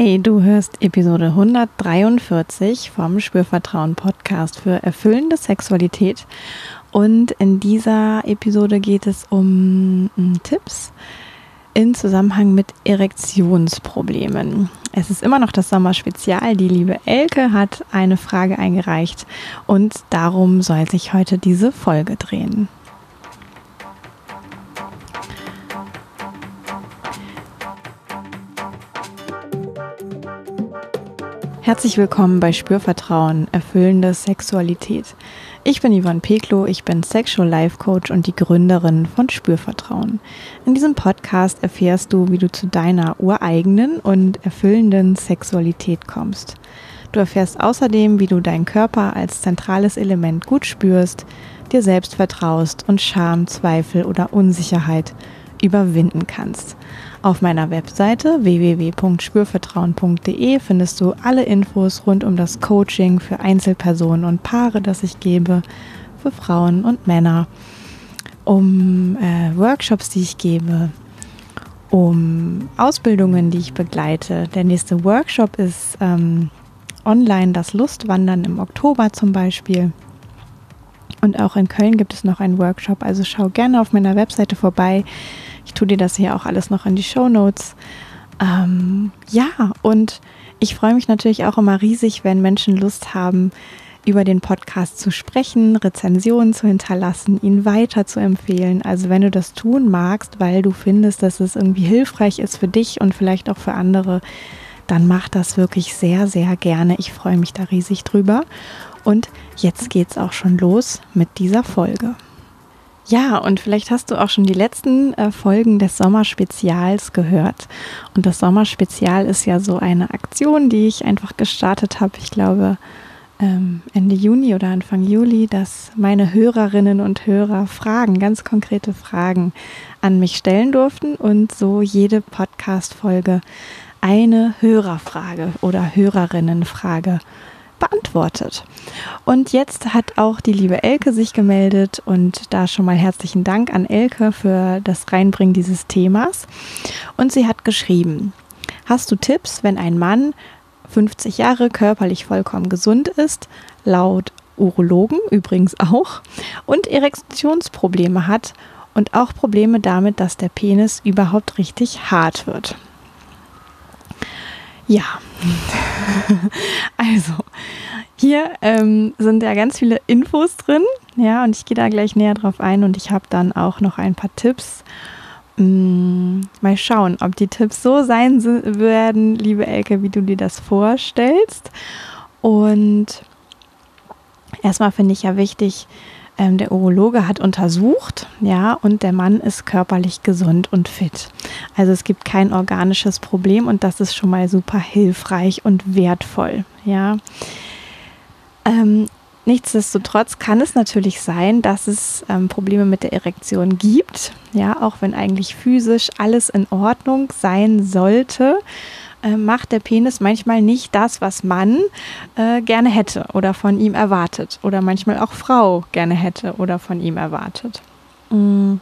Hi, du hörst Episode 143 vom Spürvertrauen Podcast für erfüllende Sexualität. Und in dieser Episode geht es um hm, Tipps in Zusammenhang mit Erektionsproblemen. Es ist immer noch das Sommerspezial. Die liebe Elke hat eine Frage eingereicht und darum soll sich heute diese Folge drehen. Herzlich willkommen bei Spürvertrauen, erfüllende Sexualität. Ich bin Yvonne Peklo, ich bin Sexual Life Coach und die Gründerin von Spürvertrauen. In diesem Podcast erfährst du, wie du zu deiner ureigenen und erfüllenden Sexualität kommst. Du erfährst außerdem, wie du deinen Körper als zentrales Element gut spürst, dir selbst vertraust und Scham, Zweifel oder Unsicherheit überwinden kannst. Auf meiner Webseite www.spürvertrauen.de findest du alle Infos rund um das Coaching für Einzelpersonen und Paare, das ich gebe, für Frauen und Männer, um äh, Workshops, die ich gebe, um Ausbildungen, die ich begleite. Der nächste Workshop ist ähm, online das Lustwandern im Oktober zum Beispiel. Und auch in Köln gibt es noch einen Workshop, also schau gerne auf meiner Webseite vorbei. Ich tue dir das hier auch alles noch in die Show Notes. Ähm, ja, und ich freue mich natürlich auch immer riesig, wenn Menschen Lust haben, über den Podcast zu sprechen, Rezensionen zu hinterlassen, ihn weiter zu empfehlen. Also wenn du das tun magst, weil du findest, dass es irgendwie hilfreich ist für dich und vielleicht auch für andere, dann mach das wirklich sehr, sehr gerne. Ich freue mich da riesig drüber. Und jetzt geht's auch schon los mit dieser Folge. Ja, und vielleicht hast du auch schon die letzten äh, Folgen des Sommerspezials gehört. Und das Sommerspezial ist ja so eine Aktion, die ich einfach gestartet habe, ich glaube ähm, Ende Juni oder Anfang Juli, dass meine Hörerinnen und Hörer Fragen, ganz konkrete Fragen an mich stellen durften und so jede Podcast-Folge eine Hörerfrage oder Hörerinnenfrage beantwortet. Und jetzt hat auch die liebe Elke sich gemeldet und da schon mal herzlichen Dank an Elke für das Reinbringen dieses Themas. Und sie hat geschrieben, hast du Tipps, wenn ein Mann 50 Jahre körperlich vollkommen gesund ist, laut Urologen übrigens auch, und Erektionsprobleme hat und auch Probleme damit, dass der Penis überhaupt richtig hart wird? Ja, also hier ähm, sind ja ganz viele Infos drin, ja, und ich gehe da gleich näher drauf ein und ich habe dann auch noch ein paar Tipps. Hm, mal schauen, ob die Tipps so sein werden, liebe Elke, wie du dir das vorstellst. Und erstmal finde ich ja wichtig, ähm, der Urologe hat untersucht, ja, und der Mann ist körperlich gesund und fit. Also es gibt kein organisches Problem und das ist schon mal super hilfreich und wertvoll, ja. Ähm, Nichtsdestotrotz kann es natürlich sein, dass es ähm, Probleme mit der Erektion gibt, ja, auch wenn eigentlich physisch alles in Ordnung sein sollte äh, macht der Penis manchmal nicht das, was Mann äh, gerne hätte oder von ihm erwartet oder manchmal auch Frau gerne hätte oder von ihm erwartet. Mm.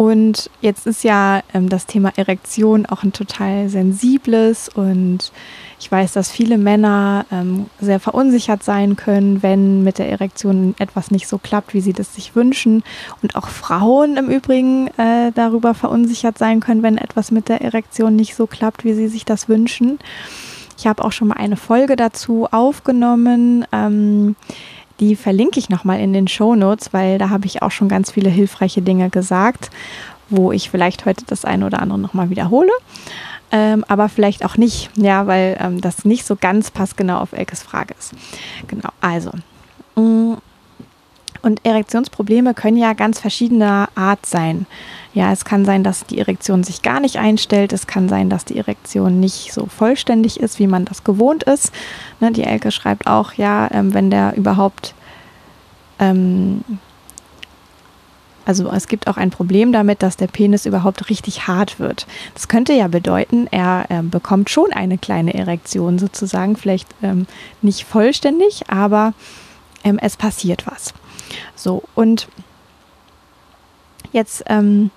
Und jetzt ist ja ähm, das Thema Erektion auch ein total sensibles und ich weiß, dass viele Männer ähm, sehr verunsichert sein können, wenn mit der Erektion etwas nicht so klappt, wie sie das sich wünschen. Und auch Frauen im Übrigen äh, darüber verunsichert sein können, wenn etwas mit der Erektion nicht so klappt, wie sie sich das wünschen. Ich habe auch schon mal eine Folge dazu aufgenommen. Ähm, die verlinke ich nochmal in den Show Notes, weil da habe ich auch schon ganz viele hilfreiche Dinge gesagt, wo ich vielleicht heute das eine oder andere nochmal wiederhole. Ähm, aber vielleicht auch nicht, ja, weil ähm, das nicht so ganz passgenau auf Elkes Frage ist. Genau, also. Mm, und Erektionsprobleme können ja ganz verschiedener Art sein. Ja, es kann sein, dass die Erektion sich gar nicht einstellt. Es kann sein, dass die Erektion nicht so vollständig ist, wie man das gewohnt ist. Ne, die Elke schreibt auch, ja, ähm, wenn der überhaupt, ähm, also es gibt auch ein Problem damit, dass der Penis überhaupt richtig hart wird. Das könnte ja bedeuten, er äh, bekommt schon eine kleine Erektion sozusagen, vielleicht ähm, nicht vollständig, aber ähm, es passiert was. So, und jetzt ähm,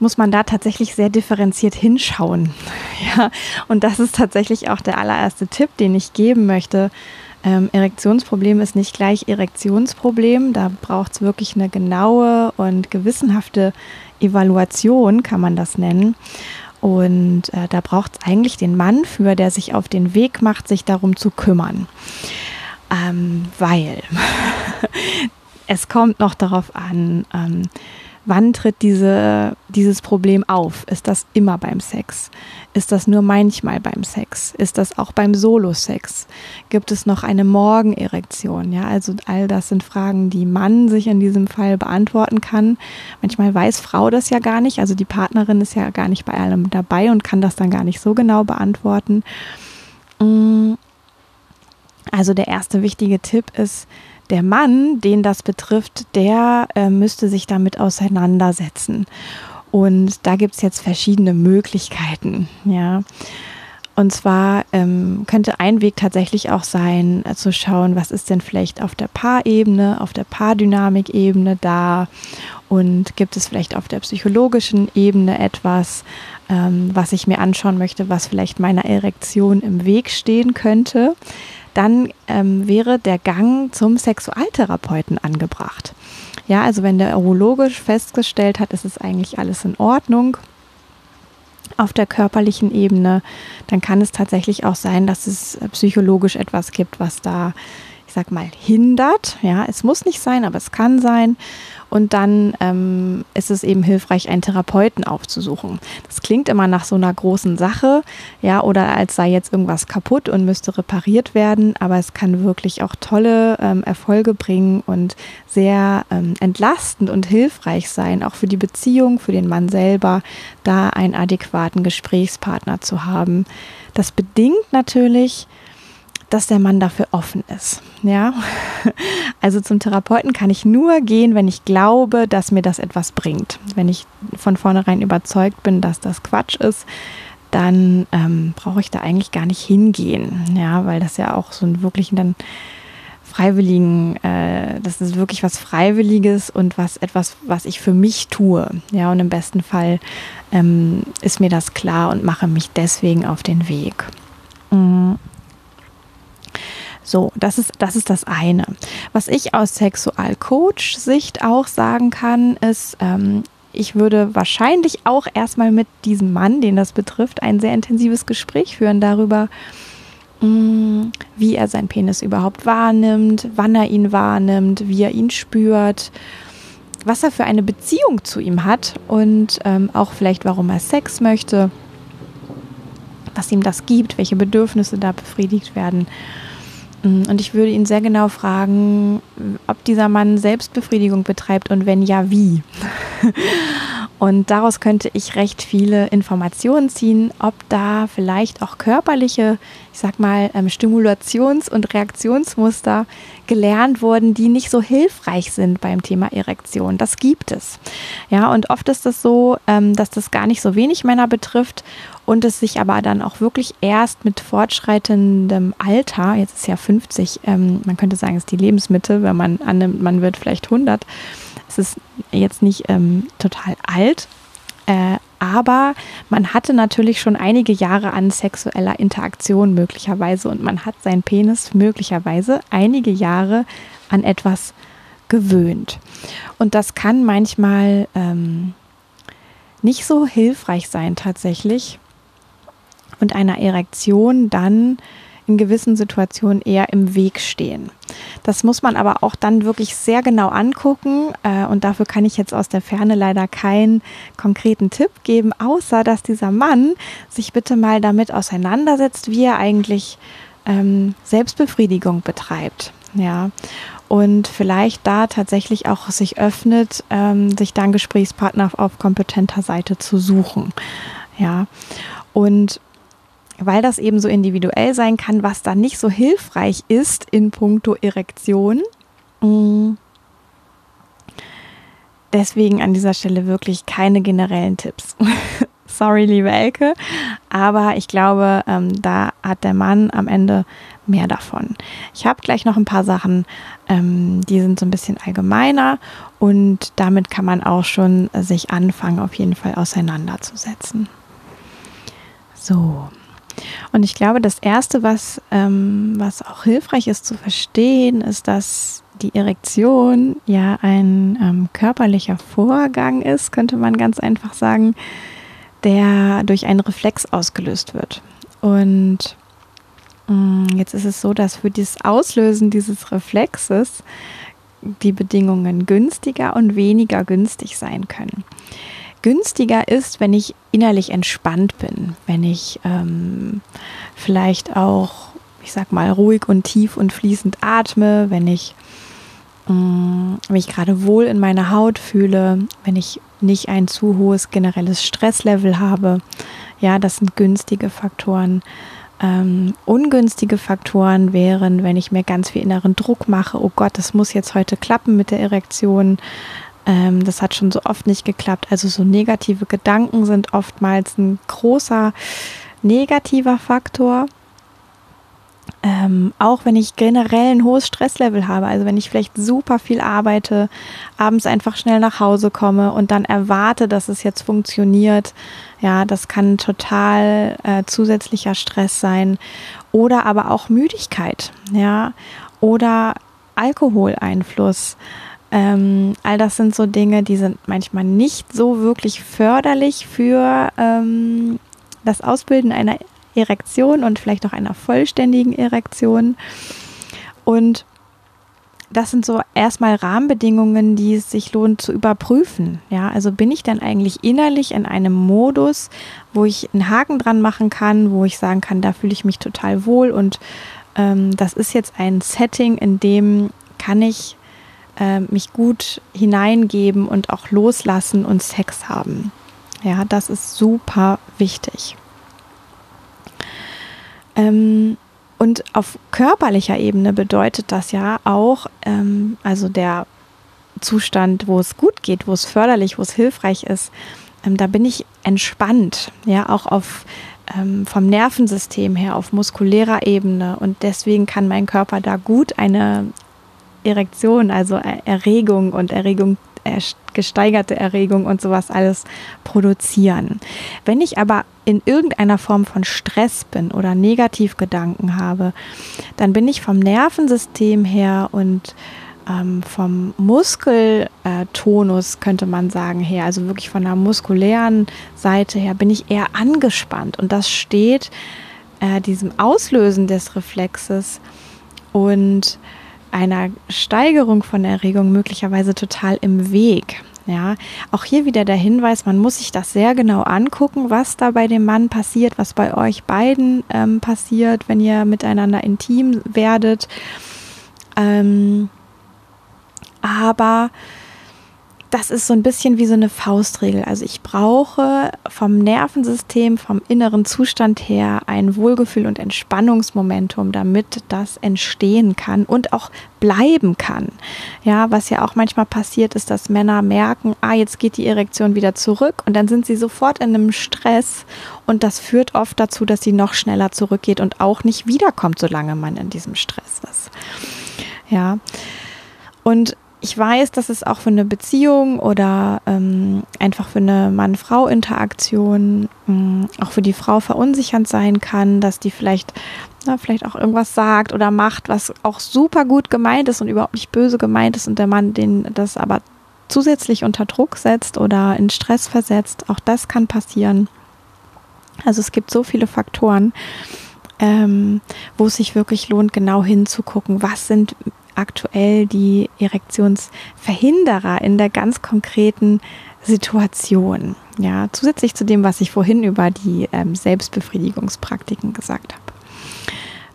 muss man da tatsächlich sehr differenziert hinschauen. Ja, und das ist tatsächlich auch der allererste Tipp, den ich geben möchte. Ähm, Erektionsproblem ist nicht gleich Erektionsproblem. Da braucht es wirklich eine genaue und gewissenhafte Evaluation, kann man das nennen. Und äh, da braucht es eigentlich den Mann für, der sich auf den Weg macht, sich darum zu kümmern. Ähm, weil es kommt noch darauf an, ähm, wann tritt diese, dieses Problem auf? Ist das immer beim Sex? Ist das nur manchmal beim Sex? Ist das auch beim Solo-Sex? Gibt es noch eine Morgenerektion? Ja, also all das sind Fragen, die man sich in diesem Fall beantworten kann. Manchmal weiß Frau das ja gar nicht. Also die Partnerin ist ja gar nicht bei allem dabei und kann das dann gar nicht so genau beantworten. Mm. Also der erste wichtige Tipp ist, der Mann, den das betrifft, der äh, müsste sich damit auseinandersetzen. Und da gibt es jetzt verschiedene Möglichkeiten, ja. Und zwar ähm, könnte ein Weg tatsächlich auch sein, äh, zu schauen, was ist denn vielleicht auf der Paarebene, auf der Paardynamik-Ebene da und gibt es vielleicht auf der psychologischen Ebene etwas, ähm, was ich mir anschauen möchte, was vielleicht meiner Erektion im Weg stehen könnte dann ähm, wäre der Gang zum Sexualtherapeuten angebracht. Ja, also wenn der urologisch festgestellt hat, ist es eigentlich alles in Ordnung auf der körperlichen Ebene, dann kann es tatsächlich auch sein, dass es psychologisch etwas gibt, was da, ich sag mal, hindert. Ja, es muss nicht sein, aber es kann sein. Und dann ähm, ist es eben hilfreich, einen Therapeuten aufzusuchen. Das klingt immer nach so einer großen Sache, ja, oder als sei jetzt irgendwas kaputt und müsste repariert werden, aber es kann wirklich auch tolle ähm, Erfolge bringen und sehr ähm, entlastend und hilfreich sein, auch für die Beziehung, für den Mann selber, da einen adäquaten Gesprächspartner zu haben. Das bedingt natürlich, dass der Mann dafür offen ist. Ja, also zum Therapeuten kann ich nur gehen, wenn ich glaube, dass mir das etwas bringt. Wenn ich von vornherein überzeugt bin, dass das Quatsch ist, dann ähm, brauche ich da eigentlich gar nicht hingehen. Ja, weil das ja auch so einen wirklichen dann Freiwilligen, äh, das ist wirklich was Freiwilliges und was etwas, was ich für mich tue. Ja, und im besten Fall ähm, ist mir das klar und mache mich deswegen auf den Weg. Mhm. So, das ist, das ist das eine. Was ich aus Sexualcoach-Sicht auch sagen kann, ist, ähm, ich würde wahrscheinlich auch erstmal mit diesem Mann, den das betrifft, ein sehr intensives Gespräch führen darüber, mm, wie er seinen Penis überhaupt wahrnimmt, wann er ihn wahrnimmt, wie er ihn spürt, was er für eine Beziehung zu ihm hat und ähm, auch vielleicht, warum er Sex möchte, was ihm das gibt, welche Bedürfnisse da befriedigt werden. Mm, und ich würde ihn sehr genau fragen, ob dieser Mann Selbstbefriedigung betreibt und wenn ja, wie. Und daraus könnte ich recht viele Informationen ziehen, ob da vielleicht auch körperliche, ich sag mal, ähm, Stimulations- und Reaktionsmuster gelernt wurden, die nicht so hilfreich sind beim Thema Erektion. Das gibt es. Ja, und oft ist es so, ähm, dass das gar nicht so wenig Männer betrifft und es sich aber dann auch wirklich erst mit fortschreitendem Alter, jetzt ist ja 50, ähm, man könnte sagen, es ist die Lebensmitte, wenn man annimmt, man wird vielleicht 100, es ist jetzt nicht ähm, total alt, äh, aber man hatte natürlich schon einige Jahre an sexueller Interaktion möglicherweise und man hat seinen Penis möglicherweise einige Jahre an etwas gewöhnt. Und das kann manchmal ähm, nicht so hilfreich sein tatsächlich, und einer Erektion dann in gewissen Situationen eher im Weg stehen. Das muss man aber auch dann wirklich sehr genau angucken äh, und dafür kann ich jetzt aus der Ferne leider keinen konkreten Tipp geben, außer dass dieser Mann sich bitte mal damit auseinandersetzt, wie er eigentlich ähm, Selbstbefriedigung betreibt. Ja, und vielleicht da tatsächlich auch sich öffnet, ähm, sich dann Gesprächspartner auf, auf kompetenter Seite zu suchen. Ja, und weil das eben so individuell sein kann, was dann nicht so hilfreich ist in puncto Erektion. Mm. Deswegen an dieser Stelle wirklich keine generellen Tipps. Sorry, liebe Elke. Aber ich glaube, ähm, da hat der Mann am Ende mehr davon. Ich habe gleich noch ein paar Sachen, ähm, die sind so ein bisschen allgemeiner und damit kann man auch schon sich anfangen, auf jeden Fall auseinanderzusetzen. So. Und ich glaube, das Erste, was, ähm, was auch hilfreich ist zu verstehen, ist, dass die Erektion ja ein ähm, körperlicher Vorgang ist, könnte man ganz einfach sagen, der durch einen Reflex ausgelöst wird. Und mh, mm, jetzt ist es so, dass für das Auslösen dieses Reflexes die Bedingungen günstiger und weniger günstig sein können. Günstiger ist, wenn ich innerlich entspannt bin, wenn ich ähm, vielleicht auch, ich sag mal, ruhig und tief und fließend atme, wenn ich Mm, wenn ich gerade wohl in meiner Haut fühle, wenn ich nicht ein zu hohes generelles Stresslevel habe. Ja, das sind günstige Faktoren. Ähm, ungünstige Faktoren wären, wenn ich mir ganz viel inneren Druck mache, oh Gott, das muss jetzt heute klappen mit der Erektion. Ähm, das hat schon so oft nicht geklappt. Also so negative Gedanken sind oftmals ein großer negativer Faktor. Ähm, auch wenn ich generell ein hohes Stresslevel habe, also wenn ich vielleicht super viel arbeite, abends einfach schnell nach Hause komme und dann erwarte, dass es jetzt funktioniert, ja, das kann total äh, zusätzlicher Stress sein oder aber auch Müdigkeit, ja, oder Alkoholeinfluss. Ähm, all das sind so Dinge, die sind manchmal nicht so wirklich förderlich für ähm, das Ausbilden einer Erektion und vielleicht auch einer vollständigen Erektion. Und das sind so erstmal Rahmenbedingungen, die es sich lohnt zu überprüfen. Ja, also bin ich dann eigentlich innerlich in einem Modus, wo ich einen Haken dran machen kann, wo ich sagen kann, da fühle ich mich total wohl und ähm, das ist jetzt ein Setting, in dem kann ich äh, mich gut hineingeben und auch loslassen und Sex haben. Ja, das ist super wichtig. Ähm, und auf körperlicher Ebene bedeutet das ja auch, ähm, also der Zustand, wo es gut geht, wo es förderlich, wo es hilfreich ist, ähm, da bin ich entspannt, ja, auch auf ähm, vom Nervensystem her, auf muskulärer Ebene. Und deswegen kann mein Körper da gut eine Erektion, also Erregung und Erregung gesteigerte Erregung und sowas alles produzieren. Wenn ich aber in irgendeiner Form von Stress bin oder Negativgedanken habe, dann bin ich vom Nervensystem her und ähm, vom Muskeltonus, könnte man sagen, her, also wirklich von der muskulären Seite her, bin ich eher angespannt. Und das steht äh, diesem Auslösen des Reflexes und einer Steigerung von Erregung möglicherweise total im Weg. Ja, auch hier wieder der Hinweis, man muss sich das sehr genau angucken, was da bei dem Mann passiert, was bei euch beiden ähm, passiert, wenn ihr miteinander intim werdet. Ähm, aber das ist so ein bisschen wie so eine Faustregel. Also ich brauche vom Nervensystem, vom inneren Zustand her ein Wohlgefühl und Entspannungsmomentum, damit das entstehen kann und auch bleiben kann. Ja, was ja auch manchmal passiert ist, dass Männer merken, ah, jetzt geht die Erektion wieder zurück und dann sind sie sofort in einem Stress und das führt oft dazu, dass sie noch schneller zurückgeht und auch nicht wiederkommt, solange man in diesem Stress ist. Ja. Und ich weiß, dass es auch für eine Beziehung oder ähm, einfach für eine Mann-Frau-Interaktion ähm, auch für die Frau verunsichernd sein kann, dass die vielleicht, na, vielleicht auch irgendwas sagt oder macht, was auch super gut gemeint ist und überhaupt nicht böse gemeint ist und der Mann den das aber zusätzlich unter Druck setzt oder in Stress versetzt. Auch das kann passieren. Also es gibt so viele Faktoren, ähm, wo es sich wirklich lohnt, genau hinzugucken, was sind aktuell die Erektionsverhinderer in der ganz konkreten Situation. Ja, zusätzlich zu dem, was ich vorhin über die ähm, Selbstbefriedigungspraktiken gesagt habe.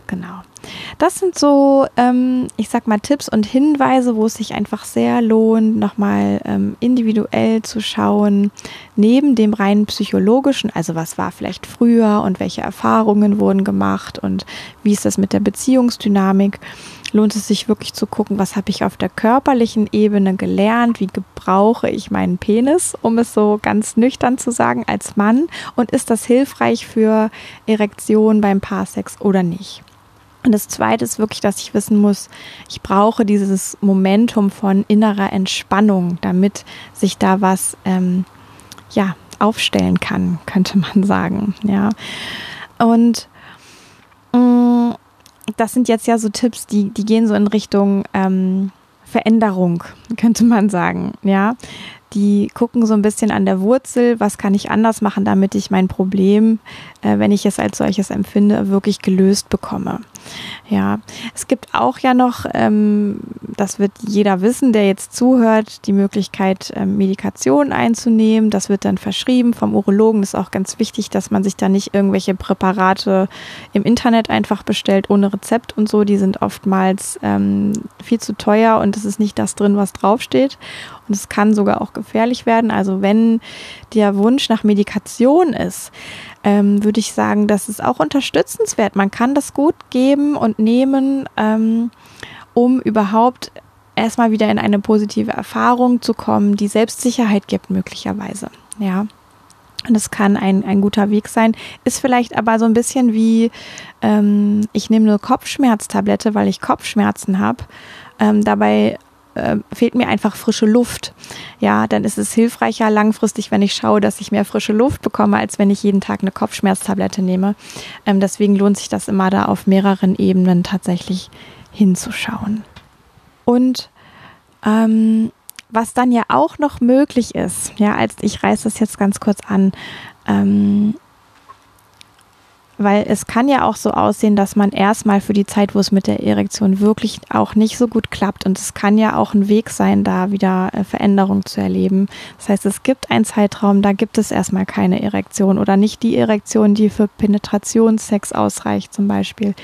Genau. das sind so, ähm, ich sag mal, Tipps und Hinweise, wo es sich einfach sehr lohnt, nochmal ähm, individuell zu schauen, neben dem rein psychologischen, also was war vielleicht früher und welche Erfahrungen wurden gemacht und wie ist das mit der Beziehungsdynamik lohnt es sich wirklich zu gucken, was habe ich auf der körperlichen Ebene gelernt, wie gebrauche ich meinen Penis, um es so ganz nüchtern zu sagen, als Mann und ist das hilfreich für Erektion beim Paarsex oder nicht. Und das Zweite ist wirklich, dass ich wissen muss, ich brauche dieses Momentum von innerer Entspannung, damit sich da was ähm, ja aufstellen kann, könnte man sagen. Ja und das sind jetzt ja so Tipps, die, die gehen so in Richtung ähm, Veränderung, könnte man sagen. Ja, die gucken so ein bisschen an der Wurzel, was kann ich anders machen, damit ich mein Problem, äh, wenn ich es als solches empfinde, wirklich gelöst bekomme. Ja, es gibt auch ja noch, ähm, das wird jeder wissen, der jetzt zuhört, die Möglichkeit, ähm, Medikation einzunehmen. Das wird dann verschrieben vom Urologen. Das ist auch ganz wichtig, dass man sich da nicht irgendwelche Präparate im Internet einfach bestellt ohne Rezept und so. Die sind oftmals ähm, viel zu teuer und es ist nicht das drin, was draufsteht. Und es kann sogar auch gefährlich werden. Also wenn der Wunsch nach Medikation ist, ähm, würde ich sagen, das ist auch unterstützenswert. Man kann das gut geben und nehmen, ähm, um überhaupt erstmal wieder in eine positive Erfahrung zu kommen, die Selbstsicherheit gibt möglicherweise. Ja. Und das kann ein, ein guter Weg sein. Ist vielleicht aber so ein bisschen wie, ähm, ich nehme eine Kopfschmerztablette, weil ich Kopfschmerzen habe. Ähm, dabei äh, fehlt mir einfach frische Luft. Ja, dann ist es hilfreicher langfristig, wenn ich schaue, dass ich mehr frische Luft bekomme, als wenn ich jeden Tag eine Kopfschmerztablette nehme. Ähm, deswegen lohnt sich das immer da auf mehreren Ebenen tatsächlich hinzuschauen. Und ähm, was dann ja auch noch möglich ist, ja, als ich reiße das jetzt ganz kurz an, ähm, weil es kann ja auch so aussehen, dass man erstmal für die Zeit, wo es mit der Erektion wirklich auch nicht so gut klappt und es kann ja auch ein Weg sein, da wieder äh, Veränderung zu erleben. Das heißt, es gibt einen Zeitraum, da gibt es erstmal keine Erektion oder nicht die Erektion, die für Penetrationssex ausreicht zum Beispiel.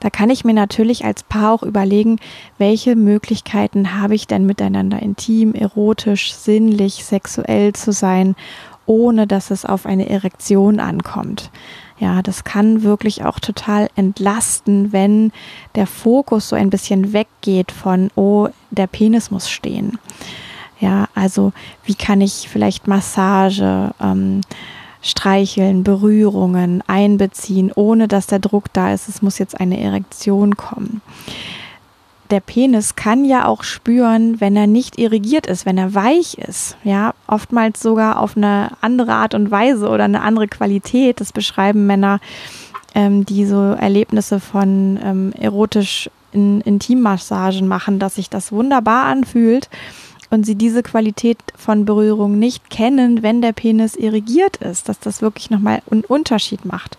Da kann ich mir natürlich als Paar auch überlegen, welche Möglichkeiten habe ich denn miteinander intim, erotisch, sinnlich, sexuell zu sein, ohne dass es auf eine Erektion ankommt. Ja, das kann wirklich auch total entlasten, wenn der Fokus so ein bisschen weggeht von, oh, der Penis muss stehen. Ja, also wie kann ich vielleicht Massage, ähm, Streicheln, Berührungen einbeziehen, ohne dass der Druck da ist, es muss jetzt eine Erektion kommen der Penis kann ja auch spüren, wenn er nicht irrigiert ist, wenn er weich ist. Ja, oftmals sogar auf eine andere Art und Weise oder eine andere Qualität. Das beschreiben Männer, ähm, die so Erlebnisse von ähm, erotisch in Intimmassagen machen, dass sich das wunderbar anfühlt und sie diese Qualität von Berührung nicht kennen, wenn der Penis irrigiert ist, dass das wirklich nochmal einen Unterschied macht.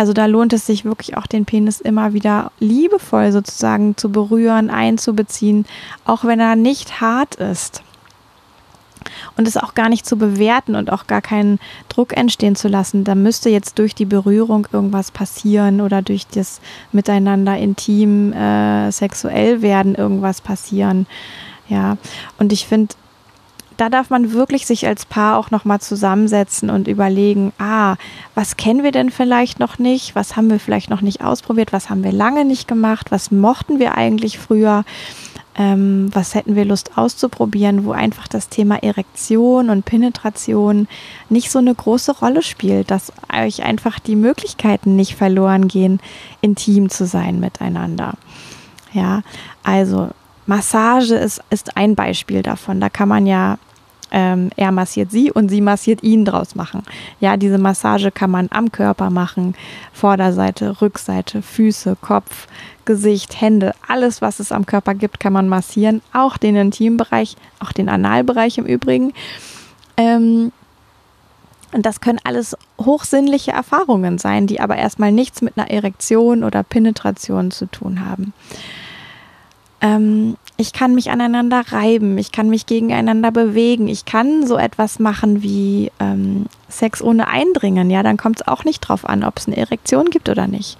Also da lohnt es sich wirklich auch den Penis immer wieder liebevoll sozusagen zu berühren, einzubeziehen, auch wenn er nicht hart ist. Und es auch gar nicht zu bewerten und auch gar keinen Druck entstehen zu lassen. Da müsste jetzt durch die Berührung irgendwas passieren oder durch das Miteinander intim, äh, sexuell werden irgendwas passieren. Ja, und ich finde, da darf man wirklich sich als Paar auch nochmal zusammensetzen und überlegen, ah, was kennen wir denn vielleicht noch nicht? Was haben wir vielleicht noch nicht ausprobiert? Was haben wir lange nicht gemacht? Was mochten wir eigentlich früher? Ähm, was hätten wir Lust auszuprobieren, wo einfach das Thema Erektion und Penetration nicht so eine große Rolle spielt, dass euch einfach die Möglichkeiten nicht verloren gehen, intim zu sein miteinander. Ja, also Massage ist, ist ein Beispiel davon. Da kann man ja ähm, er massiert sie und sie massiert ihn draus machen. Ja, diese Massage kann man am Körper machen, Vorderseite, Rückseite, Füße, Kopf, Gesicht, Hände, alles, was es am Körper gibt, kann man massieren, auch den Intimbereich, auch den Analbereich im Übrigen. Ähm, und das können alles hochsinnliche Erfahrungen sein, die aber erstmal nichts mit einer Erektion oder Penetration zu tun haben. Ähm, ich kann mich aneinander reiben, ich kann mich gegeneinander bewegen, ich kann so etwas machen wie ähm, Sex ohne Eindringen. Ja, dann kommt es auch nicht drauf an, ob es eine Erektion gibt oder nicht.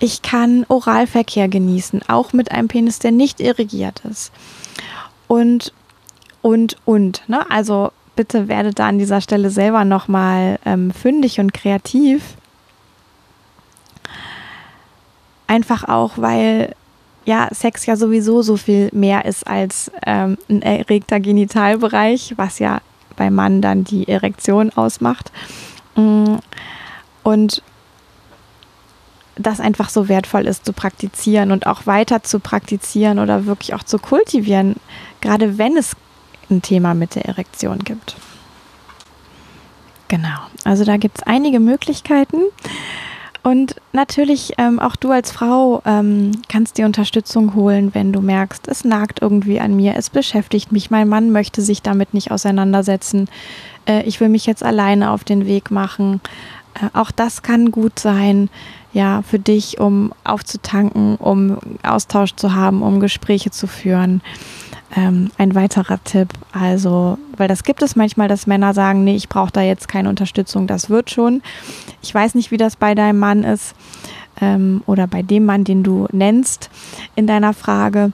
Ich kann Oralverkehr genießen, auch mit einem Penis, der nicht irrigiert ist. Und, und, und. Ne? Also bitte werdet da an dieser Stelle selber nochmal ähm, fündig und kreativ. Einfach auch, weil ja, Sex ja sowieso so viel mehr ist als ähm, ein erregter Genitalbereich, was ja beim Mann dann die Erektion ausmacht. Mm. Und das einfach so wertvoll ist zu praktizieren und auch weiter zu praktizieren oder wirklich auch zu kultivieren, gerade wenn es ein Thema mit der Erektion gibt. Genau, also da gibt es einige Möglichkeiten. Und natürlich ähm, auch du als Frau ähm, kannst dir Unterstützung holen, wenn du merkst, es nagt irgendwie an mir, es beschäftigt mich, mein Mann möchte sich damit nicht auseinandersetzen, äh, ich will mich jetzt alleine auf den Weg machen. Äh, auch das kann gut sein, ja, für dich, um aufzutanken, um Austausch zu haben, um Gespräche zu führen. Ähm, ein weiterer Tipp, also, weil das gibt es manchmal, dass Männer sagen, nee, ich brauche da jetzt keine Unterstützung, das wird schon. Ich weiß nicht, wie das bei deinem Mann ist ähm, oder bei dem Mann, den du nennst in deiner Frage.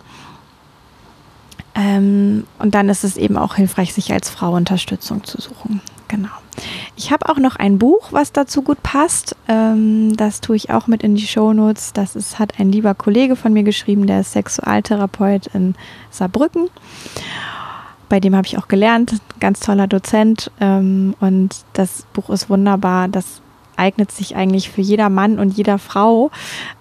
Ähm, und dann ist es eben auch hilfreich, sich als Frau Unterstützung zu suchen. Genau. Ich habe auch noch ein Buch, was dazu gut passt. Ähm, das tue ich auch mit in die Shownotes. Das ist, hat ein lieber Kollege von mir geschrieben, der ist Sexualtherapeut in Saarbrücken. Bei dem habe ich auch gelernt, ganz toller Dozent. Ähm, und das Buch ist wunderbar. Das eignet sich eigentlich für jeder Mann und jeder Frau,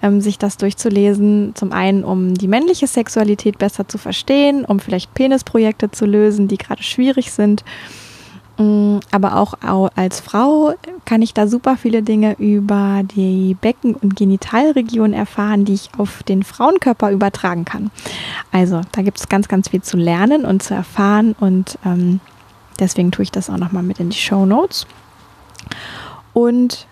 ähm, sich das durchzulesen. Zum einen, um die männliche Sexualität besser zu verstehen, um vielleicht Penisprojekte zu lösen, die gerade schwierig sind. Mm, aber auch als Frau kann ich da super viele Dinge über die Becken- und Genitalregion erfahren, die ich auf den Frauenkörper übertragen kann. Also da gibt es ganz, ganz viel zu lernen und zu erfahren und ähm, deswegen tue ich das auch nochmal mit in die Show Notes. Und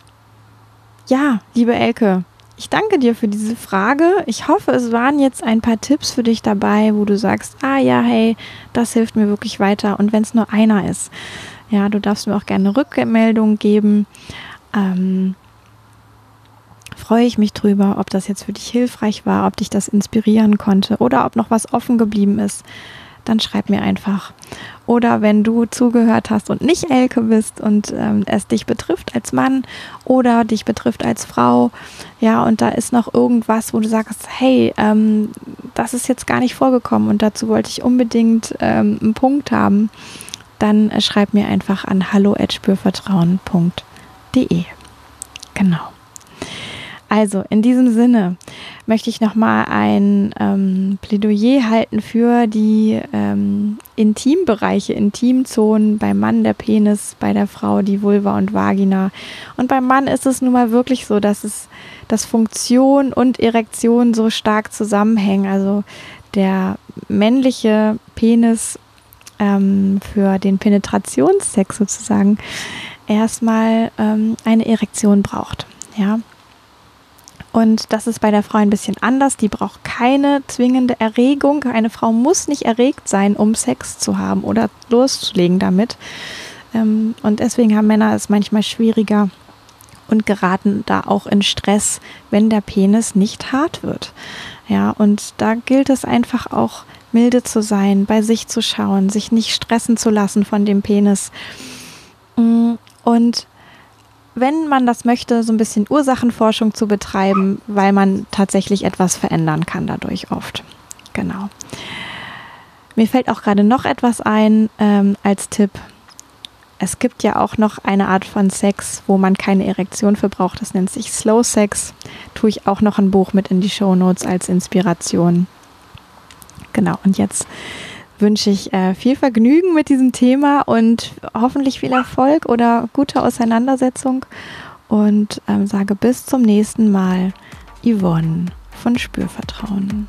ja, liebe Elke, ich danke dir für diese Frage. Ich hoffe, es waren jetzt ein paar Tipps für dich dabei, wo du sagst, ah ja, hey, das hilft mir wirklich weiter. Und wenn es nur einer ist, ja, du darfst mir auch gerne Rückmeldung geben. Ähm, freue ich mich drüber, ob das jetzt für dich hilfreich war, ob dich das inspirieren konnte oder ob noch was offen geblieben ist dann schreib mir einfach. Oder wenn du zugehört hast und nicht Elke bist und ähm, es dich betrifft als Mann oder dich betrifft als Frau, ja, und da ist noch irgendwas, wo du sagst, hey, ähm, das ist jetzt gar nicht vorgekommen und dazu wollte ich unbedingt ähm, einen Punkt haben, dann äh, schreib mir einfach an hallo@spürvertrauen.de. Genau. Also in diesem Sinne möchte ich nochmal ein ähm, Plädoyer halten für die ähm, Intimbereiche, Intimzonen. Beim Mann der Penis, bei der Frau die Vulva und Vagina. Und beim Mann ist es nun mal wirklich so, dass es dass Funktion und Erektion so stark zusammenhängen. Also der männliche Penis ähm, für den Penetrationssex sozusagen erstmal ähm, eine Erektion braucht. Ja, und das ist bei der Frau ein bisschen anders. Die braucht keine zwingende Erregung. Eine Frau muss nicht erregt sein, um Sex zu haben oder loszulegen damit. Ähm, und deswegen haben Männer es manchmal schwieriger und geraten da auch in Stress, wenn der Penis nicht hart wird. Ja, und da gilt es einfach auch milde zu sein, bei sich zu schauen, sich nicht stressen zu lassen von dem Penis. Mm, und wenn man das möchte, so ein bisschen Ursachenforschung zu betreiben, weil man tatsächlich etwas verändern kann dadurch oft. Genau. Mir fällt auch gerade noch etwas ein ähm, als Tipp. Es gibt ja auch noch eine Art von Sex, wo man keine Erektion für braucht. Das nennt sich Slow Sex. Tue ich auch noch ein Buch mit in die Show Notes als Inspiration. Genau. Und jetzt wünsche ich äh, viel Vergnügen mit diesem Thema und hoffentlich viel Erfolg oder gute Auseinandersetzung und ähm, sage bis zum nächsten Mal, Yvonne von Spürvertrauen.